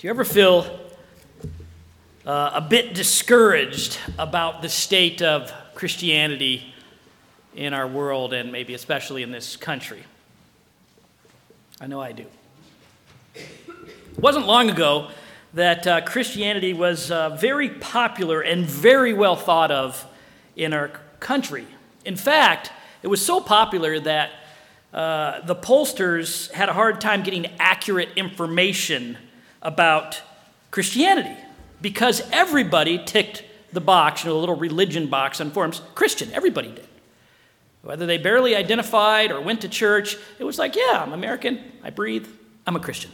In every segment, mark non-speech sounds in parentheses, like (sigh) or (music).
Do you ever feel uh, a bit discouraged about the state of Christianity in our world and maybe especially in this country? I know I do. It wasn't long ago that uh, Christianity was uh, very popular and very well thought of in our country. In fact, it was so popular that uh, the pollsters had a hard time getting accurate information about Christianity because everybody ticked the box, you know, the little religion box on forms, Christian. Everybody did. Whether they barely identified or went to church, it was like, yeah, I'm American, I breathe, I'm a Christian.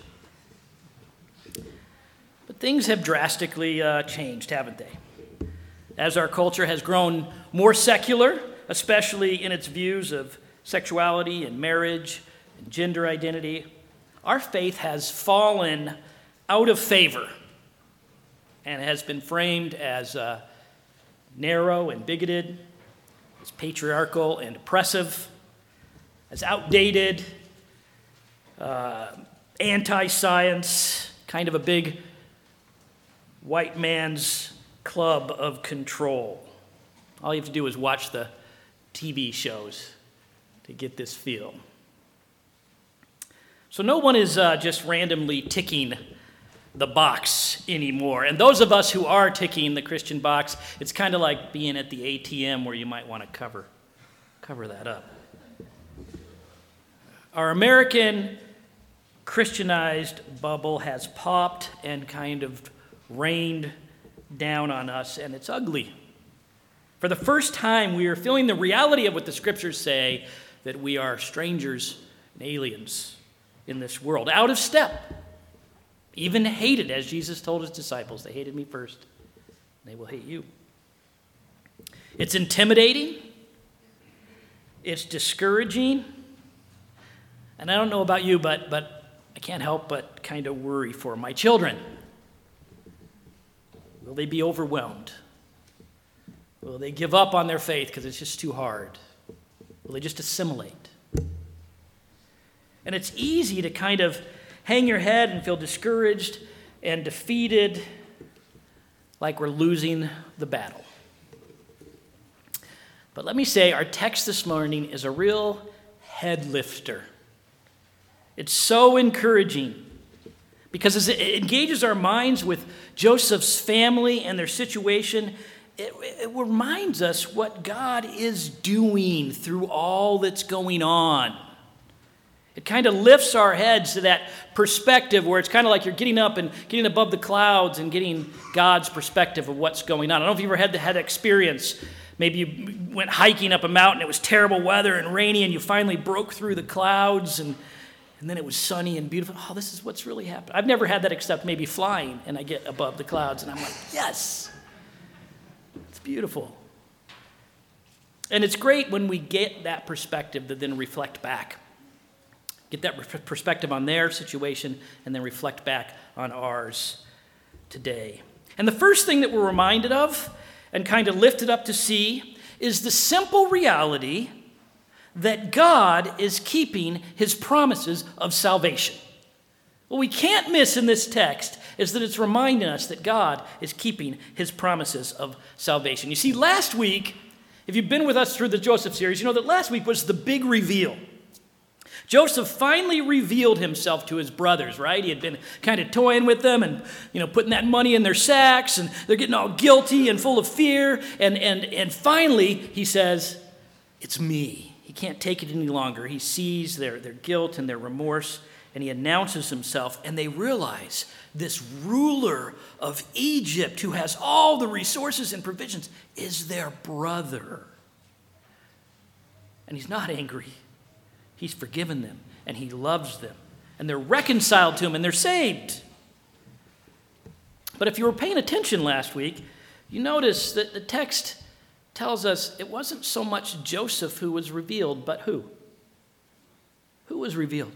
But things have drastically uh, changed, haven't they? As our culture has grown more secular, especially in its views of sexuality and marriage and gender identity, our faith has fallen out of favor and has been framed as uh, narrow and bigoted, as patriarchal and oppressive, as outdated, uh, anti science, kind of a big white man's club of control. All you have to do is watch the TV shows to get this feel. So, no one is uh, just randomly ticking the box anymore. And those of us who are ticking the Christian box, it's kind of like being at the ATM where you might want to cover, cover that up. Our American Christianized bubble has popped and kind of rained down on us, and it's ugly. For the first time, we are feeling the reality of what the scriptures say that we are strangers and aliens in this world, out of step even hated, as Jesus told his disciples. They hated me first, they will hate you. It's intimidating, it's discouraging. And I don't know about you, but, but I can't help but kind of worry for my children. Will they be overwhelmed? Will they give up on their faith because it's just too hard? Will they just assimilate? And it's easy to kind of hang your head and feel discouraged and defeated, like we're losing the battle. But let me say, our text this morning is a real head lifter. It's so encouraging because it engages our minds with Joseph's family and their situation, it, it, reminds us what God is doing through all that's going on. It kind of lifts our heads to that perspective where it's kind of like you're getting up and getting above the clouds and getting God's perspective of what's going on. I don't know if you've ever had the had experience. Maybe you went hiking up a mountain, it was terrible weather and rainy, and you finally broke through the clouds and, and then it was sunny and beautiful. Oh, this is what's really happened. I've never had that except maybe flying, and I get above the clouds and I'm like, yes, it's beautiful. And it's great when we get that perspective to then reflect back get that perspective on their situation, and then reflect back on ours today. And the first thing that we're reminded of and kind of lifted up to see is the simple reality that God is keeping his promises of salvation. What we can't miss in this text is that it's reminding us that God is keeping his promises of salvation. You see, last week, if you've been with us through the Joseph series, you know that last week was the big reveal. Joseph finally revealed himself to his brothers, right? He had been kind of toying with them and, you know, putting that money in their sacks, and they're getting all guilty and full of fear. And, and, and finally, he says, It's me. He can't take it any longer. He sees their, their guilt and their remorse, and he announces himself, and they realize this ruler of Egypt, who has all the resources and provisions, is their brother. And he's not angry. He's forgiven them and He loves them. And they're reconciled to Him and they're saved. But if you were paying attention last week, you notice that the text tells us it wasn't so much Joseph who was revealed, but who? Who was revealed?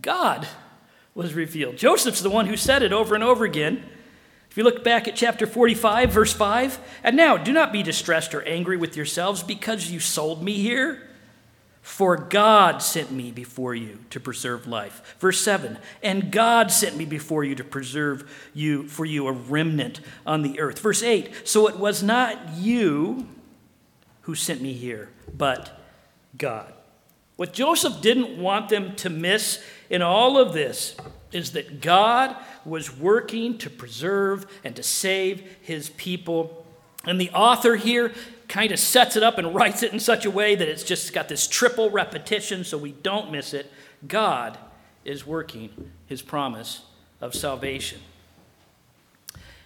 God was revealed. Joseph's the one who said it over and over again. If you look back at chapter 45, verse 5, and now do not be distressed or angry with yourselves because you sold me here For God sent me before you to preserve life. Verse 7 And God sent me before you to preserve you for you a remnant on the earth. Verse 8 So it was not you who sent me here, but God. What Joseph didn't want them to miss in all of this is that God was working to preserve and to save his people. And the author here kind of sets it up and writes it in such a way that it's just got this triple repetition so we don't miss it. God is working his promise of salvation.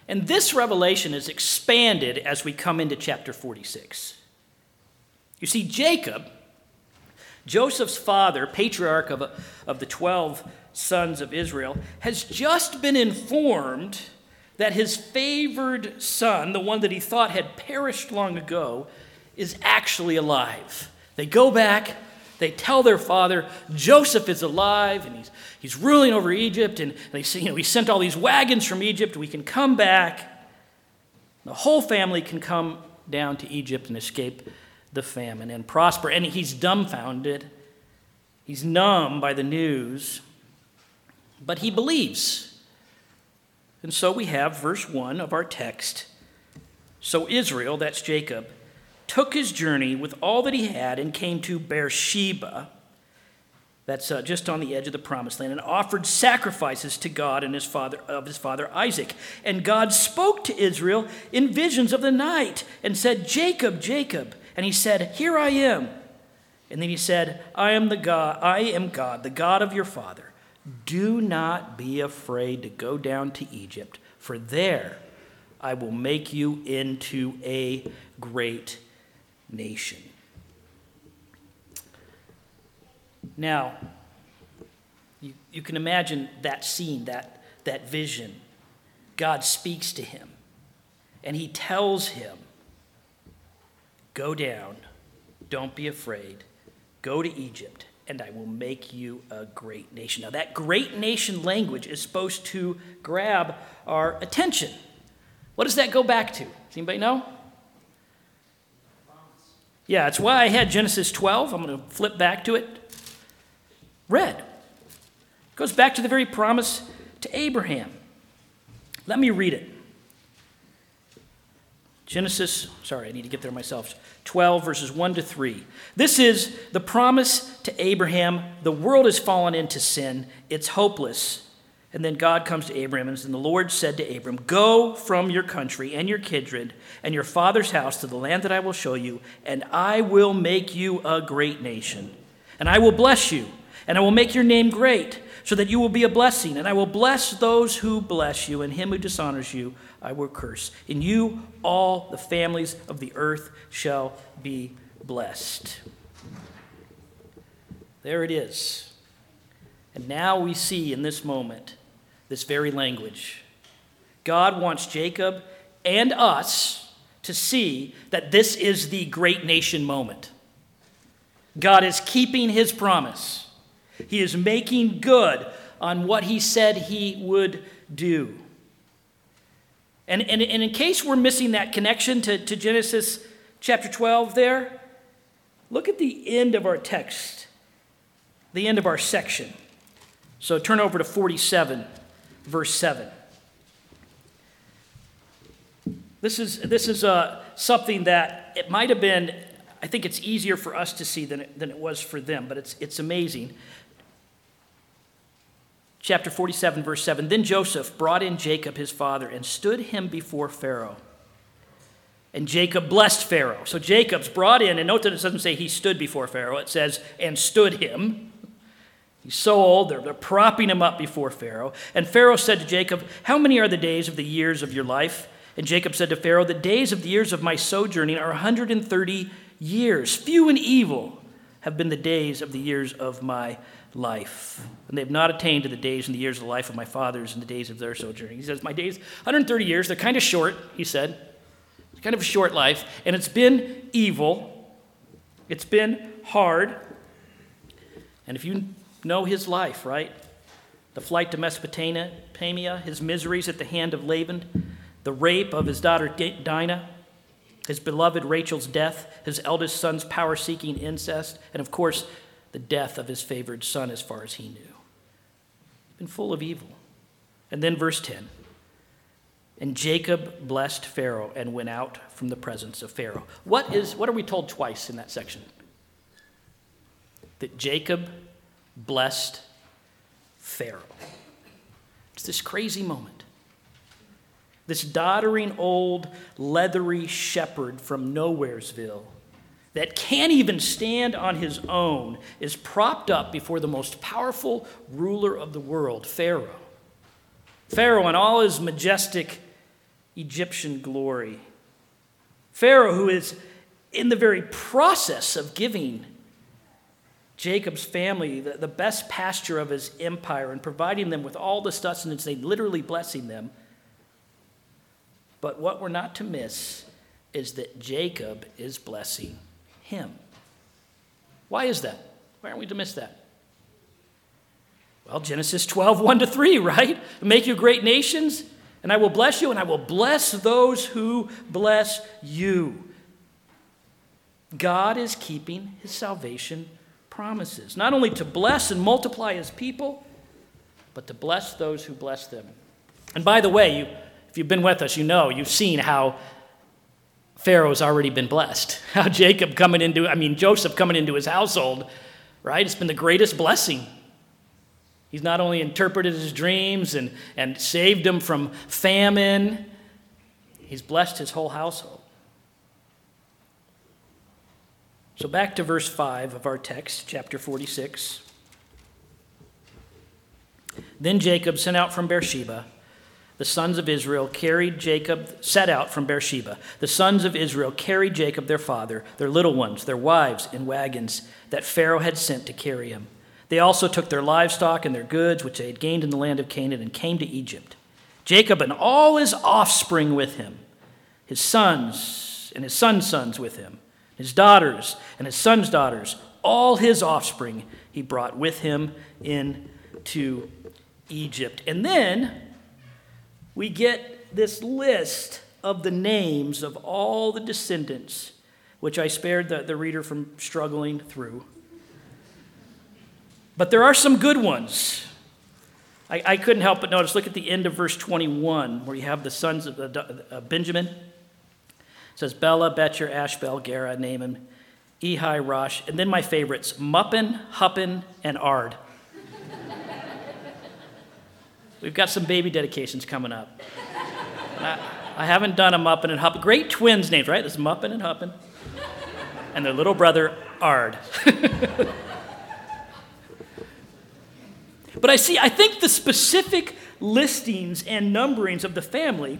And this revelation is expanded as we come into chapter 46. You see, Jacob, Joseph's father, patriarch of, of the 12 sons of Israel, has just been informed that his favored son, the one that he thought had perished long ago, is actually alive. They go back, they tell their father, Joseph is alive, and he's, he's ruling over Egypt, and they say, you know, he sent all these wagons from Egypt, we can come back. The whole family can come down to Egypt and escape the famine and prosper. And he's dumbfounded. He's numb by the news, but he believes. And so we have verse 1 of our text. So Israel, that's Jacob, took his journey with all that he had and came to Beersheba, that's uh, just on the edge of the promised land, and offered sacrifices to God and his father of his father Isaac. And God spoke to Israel in visions of the night and said, "Jacob, Jacob." And he said, "Here I am." And then he said, "I am the God, I am God, the God of your father. Do not be afraid to go down to Egypt, for there I will make you into a great nation. Now, you, you can imagine that scene, that, that vision. God speaks to him, and he tells him, Go down, don't be afraid, go to Egypt and I will make you a great nation. Now, that great nation language is supposed to grab our attention. What does that go back to? Does anybody know? Yeah, it's why I had Genesis 12. I'm going to flip back to it. Red. It goes back to the very promise to Abraham. Let me read it. Genesis, sorry, I need to get there myself. 12, verses 1 to 3. This is the promise to Abraham. The world has fallen into sin, it's hopeless. And then God comes to Abraham, and the Lord said to Abram, Go from your country and your kindred and your father's house to the land that I will show you, and I will make you a great nation. And I will bless you, and I will make your name great, so that you will be a blessing. And I will bless those who bless you, and him who dishonors you I will curse. In you, all the families of the earth shall be blessed. There it is. And now we see in this moment this very language. God wants Jacob and us to see that this is the great nation moment. God is keeping his promise, he is making good on what he said he would do. And, and, and in case we're missing that connection to, to Genesis chapter 12 there, look at the end of our text, the end of our section. So turn over to 47, verse 7. This is, this is uh, something that it might have been, I think it's easier for us to see than it, than it was for them, but it's, it's amazing chapter 47, verse 7 Then Joseph brought in Jacob, his father, and stood him before Pharaoh. And Jacob blessed Pharaoh. So Jacob's brought in, and note that it doesn't say he stood before Pharaoh, it says, and stood him. He's so old, they're, they're propping him up before Pharaoh. And Pharaoh said to Jacob, How many are the days of the years of your life? And Jacob said to Pharaoh, The days of the years of my sojourning are 130 years. Few and evil have been the days of the years of my life. And they have not attained to the days and the years of the life of my fathers and the days of their sojourning. He says, My days, 130 years, they're kind of short, he said. It's kind of a short life. And it's been evil, it's been hard. And if you know his life, right? The flight to Mesopotamia, his miseries at the hand of Laban, the rape of his daughter Dinah, his beloved Rachel's death, his eldest son's power seeking incest, and of course, the death of his favored son as far as he knew. Been full of evil. And then verse 10 And Jacob blessed Pharaoh and went out from the presence of Pharaoh. What, is, what are we told twice in that section? That Jacob blessed Pharaoh. It's this crazy moment. This doddering old leathery shepherd from Nowheresville that can't even stand on his own is propped up before the most powerful ruler of the world, Pharaoh. Pharaoh in all his majestic Egyptian glory. Pharaoh, who is in the very process of giving Jacob's family the, the best pasture of his empire and providing them with all the sustenance, they literally blessing them. But what we're not to miss is that Jacob is blessing him. Why is that? Why aren't we to miss that? Well, Genesis 12, 1 to 3, right? Make you great nations, and I will bless you, and I will bless those who bless you. God is keeping his salvation promises, not only to bless and multiply his people, but to bless those who bless them. And by the way, you, if you've been with us, you know, you've seen how Pharaoh's already been blessed. (laughs) How Jacob coming into, I mean, Joseph coming into his household, right? It's been the greatest blessing. He's not only interpreted his dreams and, and saved him from famine, he's blessed his whole household. So back to verse 5 of our text, chapter 46. Then Jacob sent out from Beersheba the sons of Israel carried Jacob, set out from Beersheba. The sons of Israel carried Jacob, their father, their little ones, their wives, in wagons that Pharaoh had sent to carry him. They also took their livestock and their goods, which they had gained in the land of Canaan, and came to Egypt. Jacob and all his offspring with him, his sons and his sons' sons with him, his daughters and his sons' daughters, all his offspring he brought with him into Egypt. And then we get this list of the names of all the descendants, which I spared the, the reader from struggling through. But there are some good ones. I, I, couldn't help but notice. Look at the end of verse 21, where you have the sons of uh, Benjamin. It says Bela, Becher, Ashbel, Gera, Naaman, Ehi, Rosh, and then my favorites, Muppin, Huppin, and Ard. We've got some baby dedications coming up. I, I, haven't done a Muppin and Huppin. Great twins names, right? There's Muppin and Huppin. And their little brother, Ard. (laughs) but I see, I think the specific listings and numberings of the family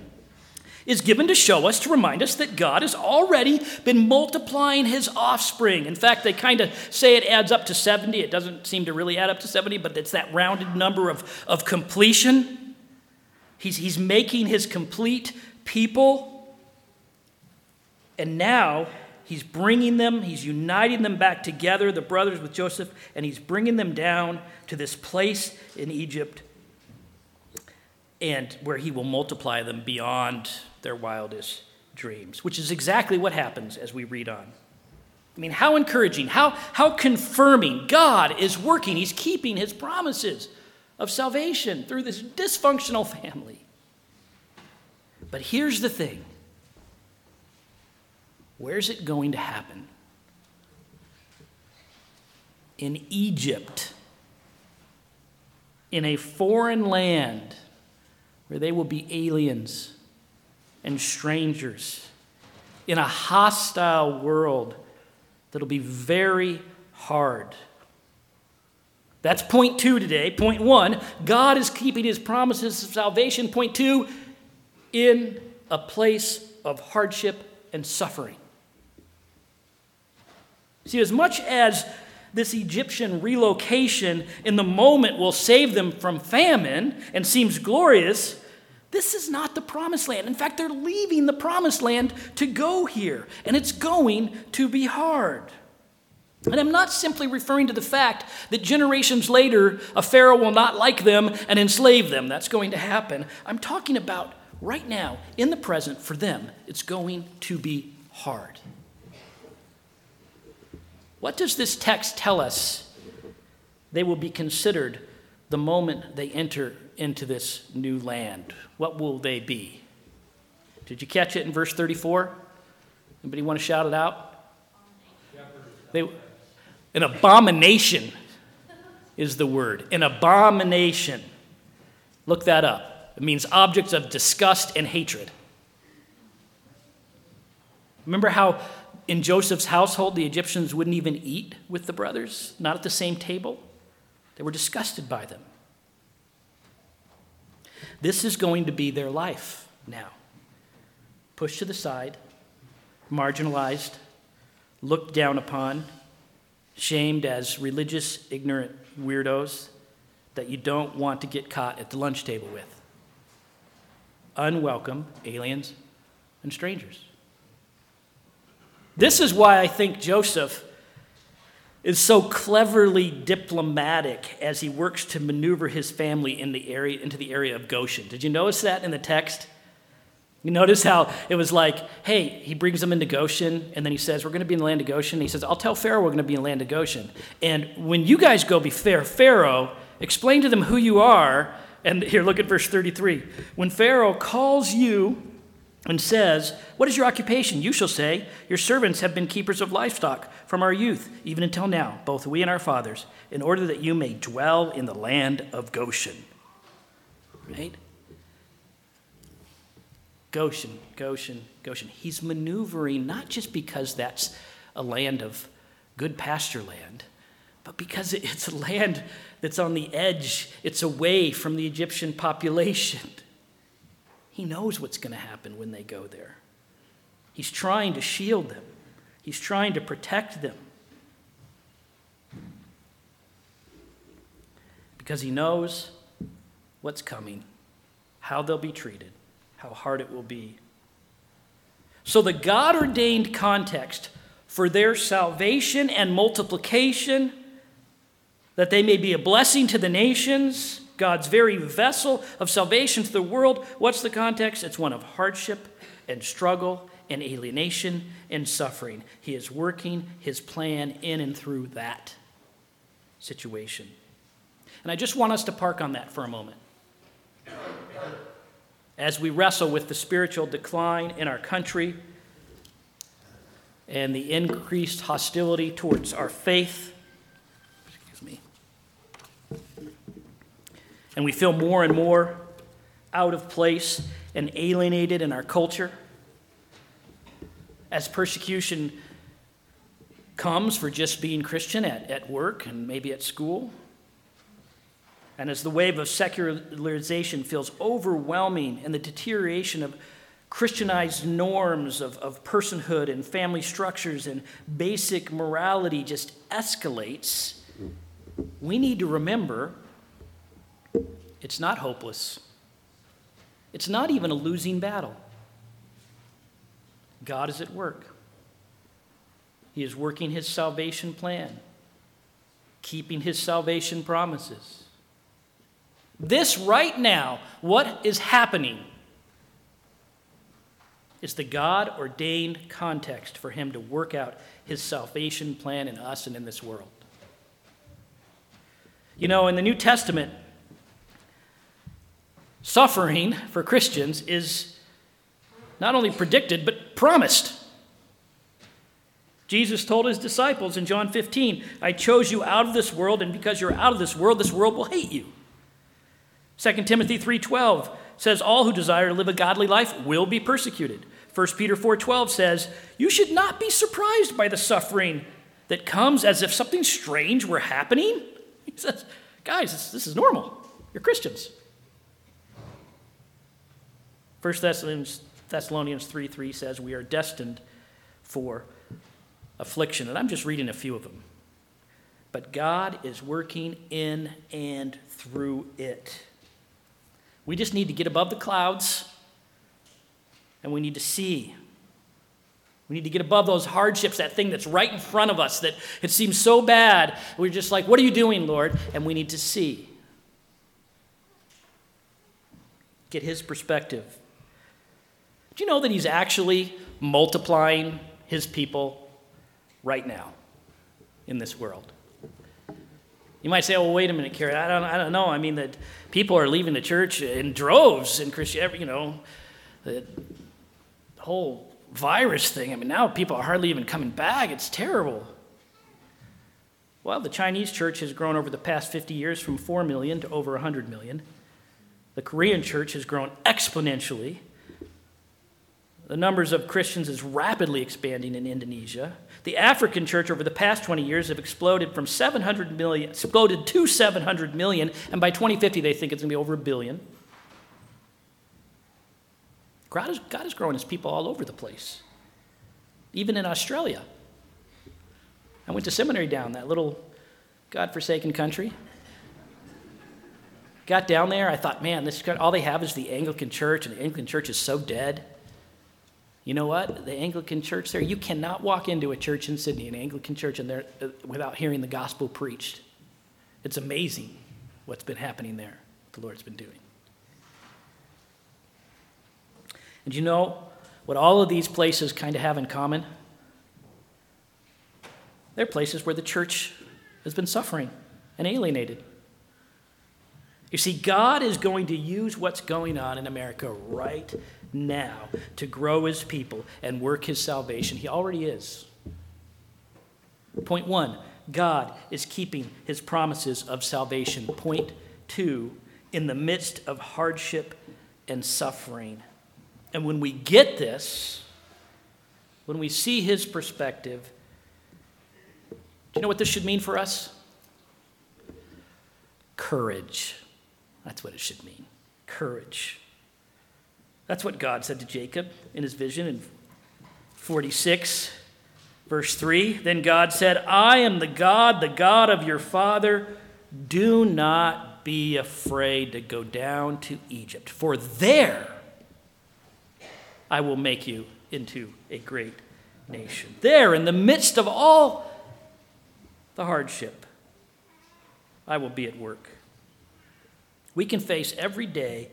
is given to show us, to remind us that God has already been multiplying his offspring. In fact, they kind of say it adds up to 70. It doesn't seem to really add up to 70, but it's that rounded number of, of completion. He's, he's making his complete people. And now he's bringing them, he's uniting them back together, the brothers with Joseph, and he's bringing them down to this place in Egypt and where he will multiply them beyond their wildest dreams, which is exactly what happens as we read on. I mean, how encouraging, how, how confirming God is working. He's keeping his promises of salvation through this dysfunctional family. But here's the thing where's it going to happen? In Egypt, in a foreign land where they will be aliens and strangers in a hostile world that'll be very hard. That's point two today. Point one God is keeping his promises of salvation. Point two, in a place of hardship and suffering. See, as much as this Egyptian relocation in the moment will save them from famine and seems glorious, this is not the promised land. In fact, they're leaving the promised land to go here, and it's going to be hard. And I'm not simply referring to the fact that generations later a Pharaoh will not like them and enslave them. That's going to happen. I'm talking about right now, in the present, for them, it's going to be hard. What does this text tell us? They will be considered the moment they enter into this new land. What will they be? Did you catch it in verse 34? Anybody want to shout it out? They, an abomination is the word. An abomination. Look that up. It means objects of disgust and hatred. Remember how in Joseph's household the Egyptians wouldn't even eat with the brothers, not at the same table? They were disgusted by them. This is going to be their life now. Pushed to the side, marginalized, looked down upon, shamed as religious, ignorant weirdos that you don't want to get caught at the lunch table with. Unwelcome aliens and strangers. This is why I think Joseph is so cleverly diplomatic as he works to maneuver his family in the area, into the area of Goshen. Did you notice that in the text? You notice how it was like, hey, he brings them into Goshen, and then he says, We're going to be in the land of Goshen. And he says, I'll tell Pharaoh we're going to be in the land of Goshen. And when you guys go be fair, Pharaoh, explain to them who you are. And (laughs) here, look at verse 33. When Pharaoh calls you and says, What is your occupation? You shall say, Your servants have been keepers of livestock from our youth, even until now, both we and our fathers, in order that you may dwell in the land of Goshen. Right? Goshen, Goshen, Goshen. He's maneuvering not just because that's a land of good pasture land, but because it's a land that's on the edge, it's away from the Egyptian population. He knows what's going to happen when they go there. He's trying to shield them, he's trying to protect them. Because he knows what's coming, how they'll be treated how hard it will be. So, the God ordained context for their salvation and multiplication, that they may be a blessing to the nations, God's very vessel of salvation to the world, what's the context? It's one of hardship and struggle and alienation and suffering. He is working his plan in and through that situation. And I just want us to park on that for a moment as we wrestle with the spiritual decline in our country and the increased hostility towards our faith. Excuse me. And we feel more and more out of place and alienated in our culture. As persecution comes for just being Christian at, at work and maybe at school, and as the wave of secularization feels overwhelming and the deterioration of Christianized norms of, of personhood and family structures and basic morality just escalates, we need to remember it's not hopeless. It's not even a losing battle. God is at work. He is working his salvation plan, keeping his salvation promises. This right now, what is happening, is the God ordained context for Him to work out His salvation plan in us and in this world. You know, in the New Testament, suffering for Christians is not only predicted, but promised. Jesus told his disciples in John 15, I chose you out of this world, and because you're out of this world, this world will hate you. 2 Timothy 3:12 says all who desire to live a godly life will be persecuted. 1 Peter 4:12 says, "You should not be surprised by the suffering that comes as if something strange were happening." (laughs) He says, "Guys, this, this is normal. You're Christians." 1 Thessalonians, Thessalonians 3 3 says, We are destined for affliction. And I'm just reading a few of them. But God is working in and through it. We just need to get above the clouds and we need to see. We need to get above those hardships, that thing that's right in front of us that it seems so bad. We're just like, What are you doing, Lord? And we need to see. Get his perspective. Do you know that he's actually multiplying his people right now in this world. You might say, "Well, wait a minute, Kerry. I don't, I don't know. I mean, that people are leaving the church in droves in Christianity. You know, the whole virus thing. I mean, now people are hardly even coming back. It's terrible." Well, the Chinese church has grown over the past 50 years from 4 million to over 100 million. The Korean church has grown exponentially. The numbers of Christians is rapidly expanding in Indonesia. The African church over the past 20 years have exploded from 700 million, exploded to 700 million, and by 2050 they think it's going to be over a billion. God is, God is growing his people all over the place, even in Australia. I went to seminary down that little God-forsaken country. Got down there, I thought, man, this all they have is the Anglican Church, and the Anglican Church is so dead. You know what? The Anglican Church there, you cannot walk into a church in Sydney, an Anglican church, and there uh, without hearing the gospel preached. It's amazing what's been happening there. The Lord's been doing. And you know what all of these places kind of have in common? They're places where the church has been suffering and alienated. You see, God is going to use what's going on in America right now to grow his people and work his salvation. He already is. Point one God is keeping his promises of salvation. Point two in the midst of hardship and suffering. And when we get this, when we see his perspective, do you know what this should mean for us? Courage. That's what it should mean. Courage. That's what God said to Jacob in his vision in 46, verse 3. Then God said, I am the God, the God of your father. Do not be afraid to go down to Egypt, for there I will make you into a great nation. There, in the midst of all the hardship, I will be at work. We can face every day,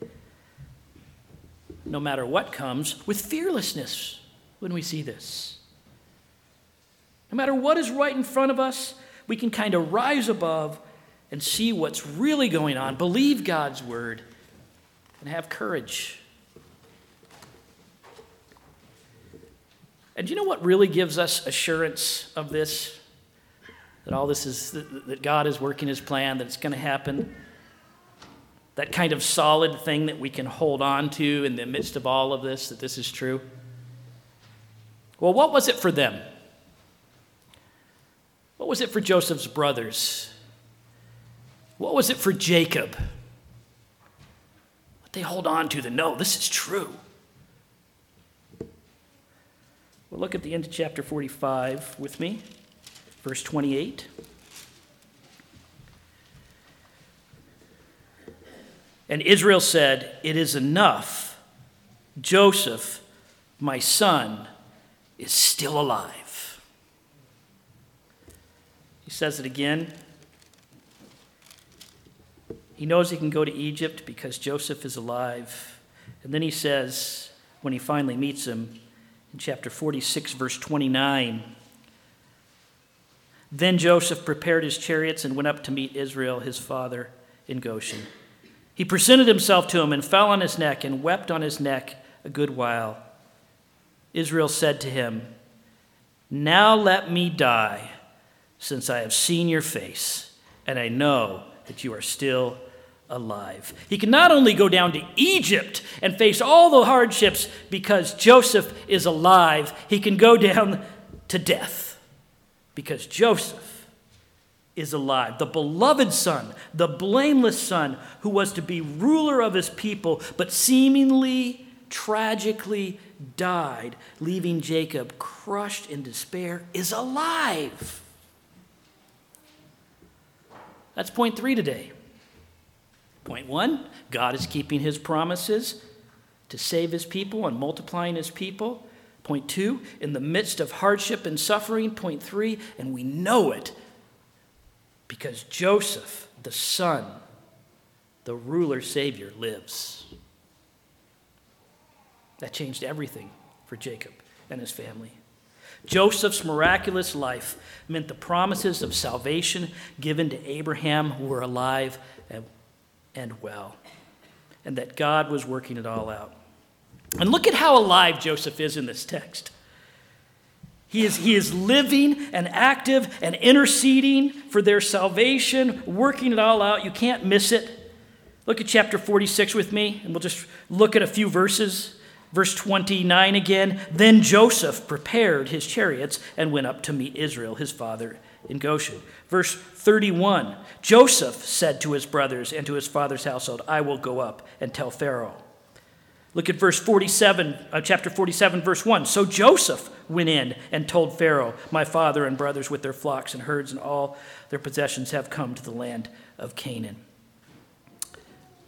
no matter what comes, with fearlessness when we see this. No matter what is right in front of us, we can kind of rise above and see what's really going on, believe God's word, and have courage. And do you know what really gives us assurance of this? that all this is, that God is working his plan, that it's going to happen. That kind of solid thing that we can hold on to in the midst of all of this, that this is true. Well, what was it for them? What was it for Joseph's brothers? What was it for Jacob? What they hold on to, the no, this is true. Well, look at the end of chapter 45 with me. Verse 28. And Israel said, It is enough. Joseph, my son, is still alive. He says it again. He knows he can go to Egypt because Joseph is alive. And then he says, when he finally meets him, in chapter 46, verse 29, then Joseph prepared his chariots and went up to meet Israel, his father, in Goshen. He presented himself to him and fell on his neck and wept on his neck a good while. Israel said to him, Now let me die, since I have seen your face, and I know that you are still alive. He can not only go down to Egypt and face all the hardships because Joseph is alive, he can go down to death because Joseph is alive, the beloved son, the blameless son who was to be ruler of his people, but seemingly, tragically died, leaving Jacob crushed in despair, is alive. That's point three today. Point one God is keeping his promises to save his people and multiplying his people. Point two, in the midst of hardship and suffering. Point three, and we know it because Joseph, the son, the ruler Savior, lives. That changed everything for Jacob and his family. Joseph's miraculous life meant the promises of salvation given to Abraham were alive and, and well, and that God was working it all out. And look at how alive Joseph is in this text. He is, he is living and active and interceding for their salvation, working it all out. You can't miss it. Look at chapter 46 with me, and we'll just look at a few verses. Verse 29 again. Then Joseph prepared his chariots and went up to meet Israel, his father, in Goshen. Verse 31 Joseph said to his brothers and to his father's household, I will go up and tell Pharaoh. Look at verse 47, uh, chapter 47, verse 1. So Joseph went in and told Pharaoh, My father and brothers with their flocks and herds and all their possessions have come to the land of Canaan.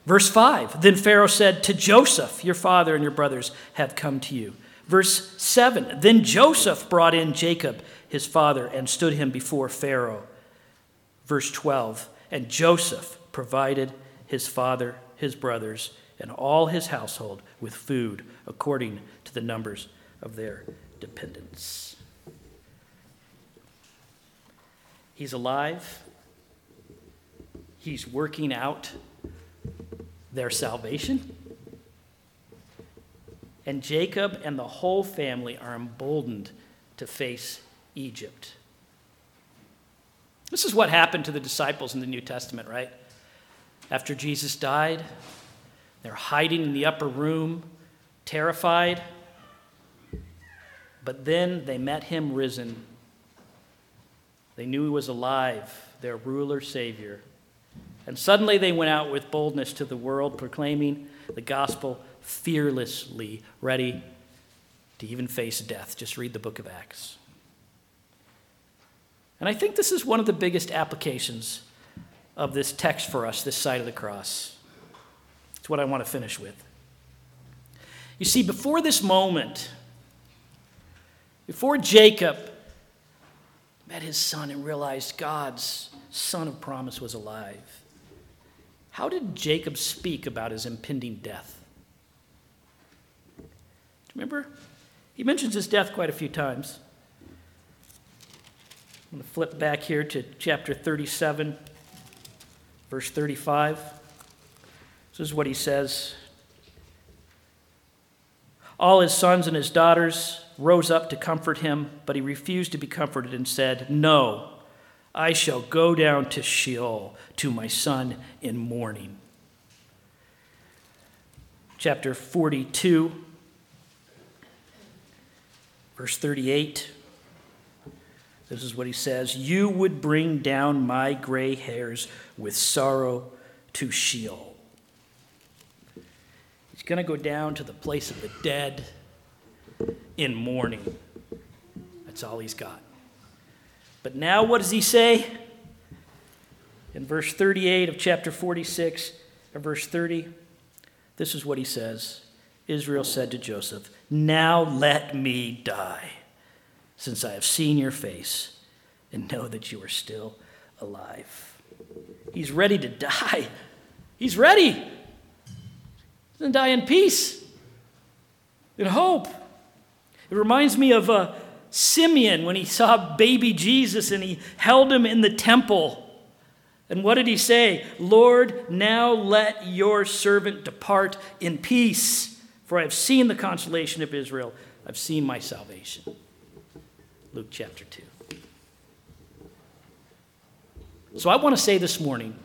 Verse 5 Then Pharaoh said to Joseph, Your father and your brothers have come to you. Verse 7 Then Joseph brought in Jacob, his father, and stood him before Pharaoh. Verse 12 And Joseph provided his father, his brothers, and all his household with food according to the numbers of their dependents. He's alive. He's working out their salvation. And Jacob and the whole family are emboldened to face Egypt. This is what happened to the disciples in the New Testament, right? After Jesus died, they're hiding in the upper room, terrified. But then they met him risen. They knew he was alive, their ruler, Savior. And suddenly they went out with boldness to the world, proclaiming the gospel fearlessly, ready to even face death. Just read the book of Acts. And I think this is one of the biggest applications of this text for us, this side of the cross. It's what I want to finish with. You see, before this moment, before Jacob met his son and realized God's son of promise was alive, how did Jacob speak about his impending death? Remember? He mentions his death quite a few times. I'm going to flip back here to chapter 37, verse 35. This is what he says. All his sons and his daughters rose up to comfort him, but he refused to be comforted and said, No, I shall go down to Sheol to my son in mourning. Chapter 42, verse 38. This is what he says You would bring down my gray hairs with sorrow to Sheol. Going to go down to the place of the dead in mourning. That's all he's got. But now, what does he say? In verse 38 of chapter 46, or verse 30, this is what he says Israel said to Joseph, Now let me die, since I have seen your face and know that you are still alive. He's ready to die. He's ready. To die in peace, in hope. It reminds me of uh, Simeon when he saw baby Jesus and he held him in the temple. And what did he say? Lord, now let your servant depart in peace, for I have seen the consolation of Israel. I've seen my salvation. Luke chapter 2. So I want to say this morning,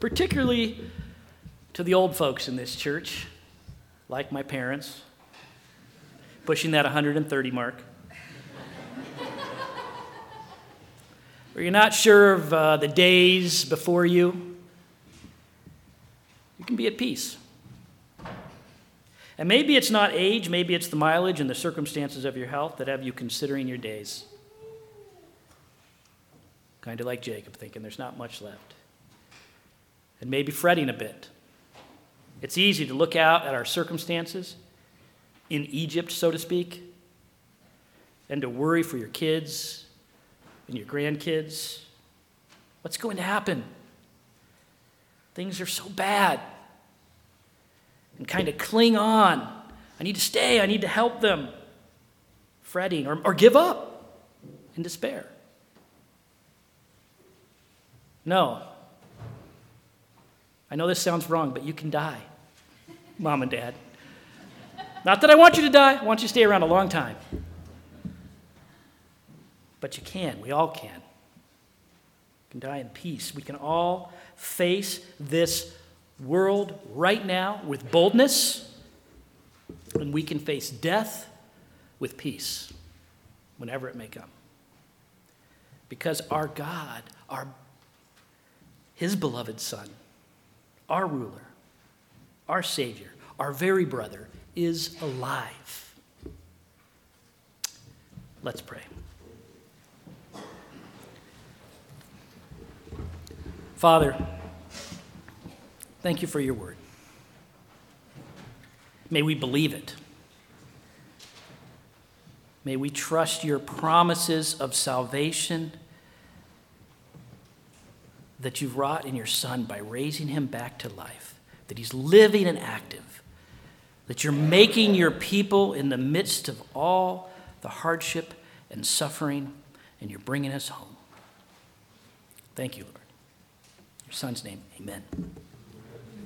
particularly to the old folks in this church, like my parents, pushing that 130 mark. or you're not sure of uh, the days before you, you can be at peace. And maybe it's not age, maybe it's the mileage and the circumstances of your health that have you considering your days. Kind of like Jacob, thinking there's not much left. And maybe fretting a bit. It's easy to look out at our circumstances in Egypt, so to speak, and to worry for your kids and your grandkids. What's going to happen? Things are so bad. And kind of cling on I need to stay. I need to help them. Fretting or, or give up in despair. No. I know this sounds wrong, but you can die, mom and dad. Not that I want you to die, I want you to stay around a long time. But you can, we all can. We can die in peace. We can all face this world right now with boldness, and we can face death with peace whenever it may come. Because our God, our his beloved son, our ruler, our savior, our very brother is alive. Let's pray. Father, thank you for your word. May we believe it. May we trust your promises of salvation that you've wrought in your Son by raising him back to life, that he's living and active, that you're making your people in the midst of all the hardship and suffering, and you're bringing us home. Thank you, Lord. your Son's name, amen.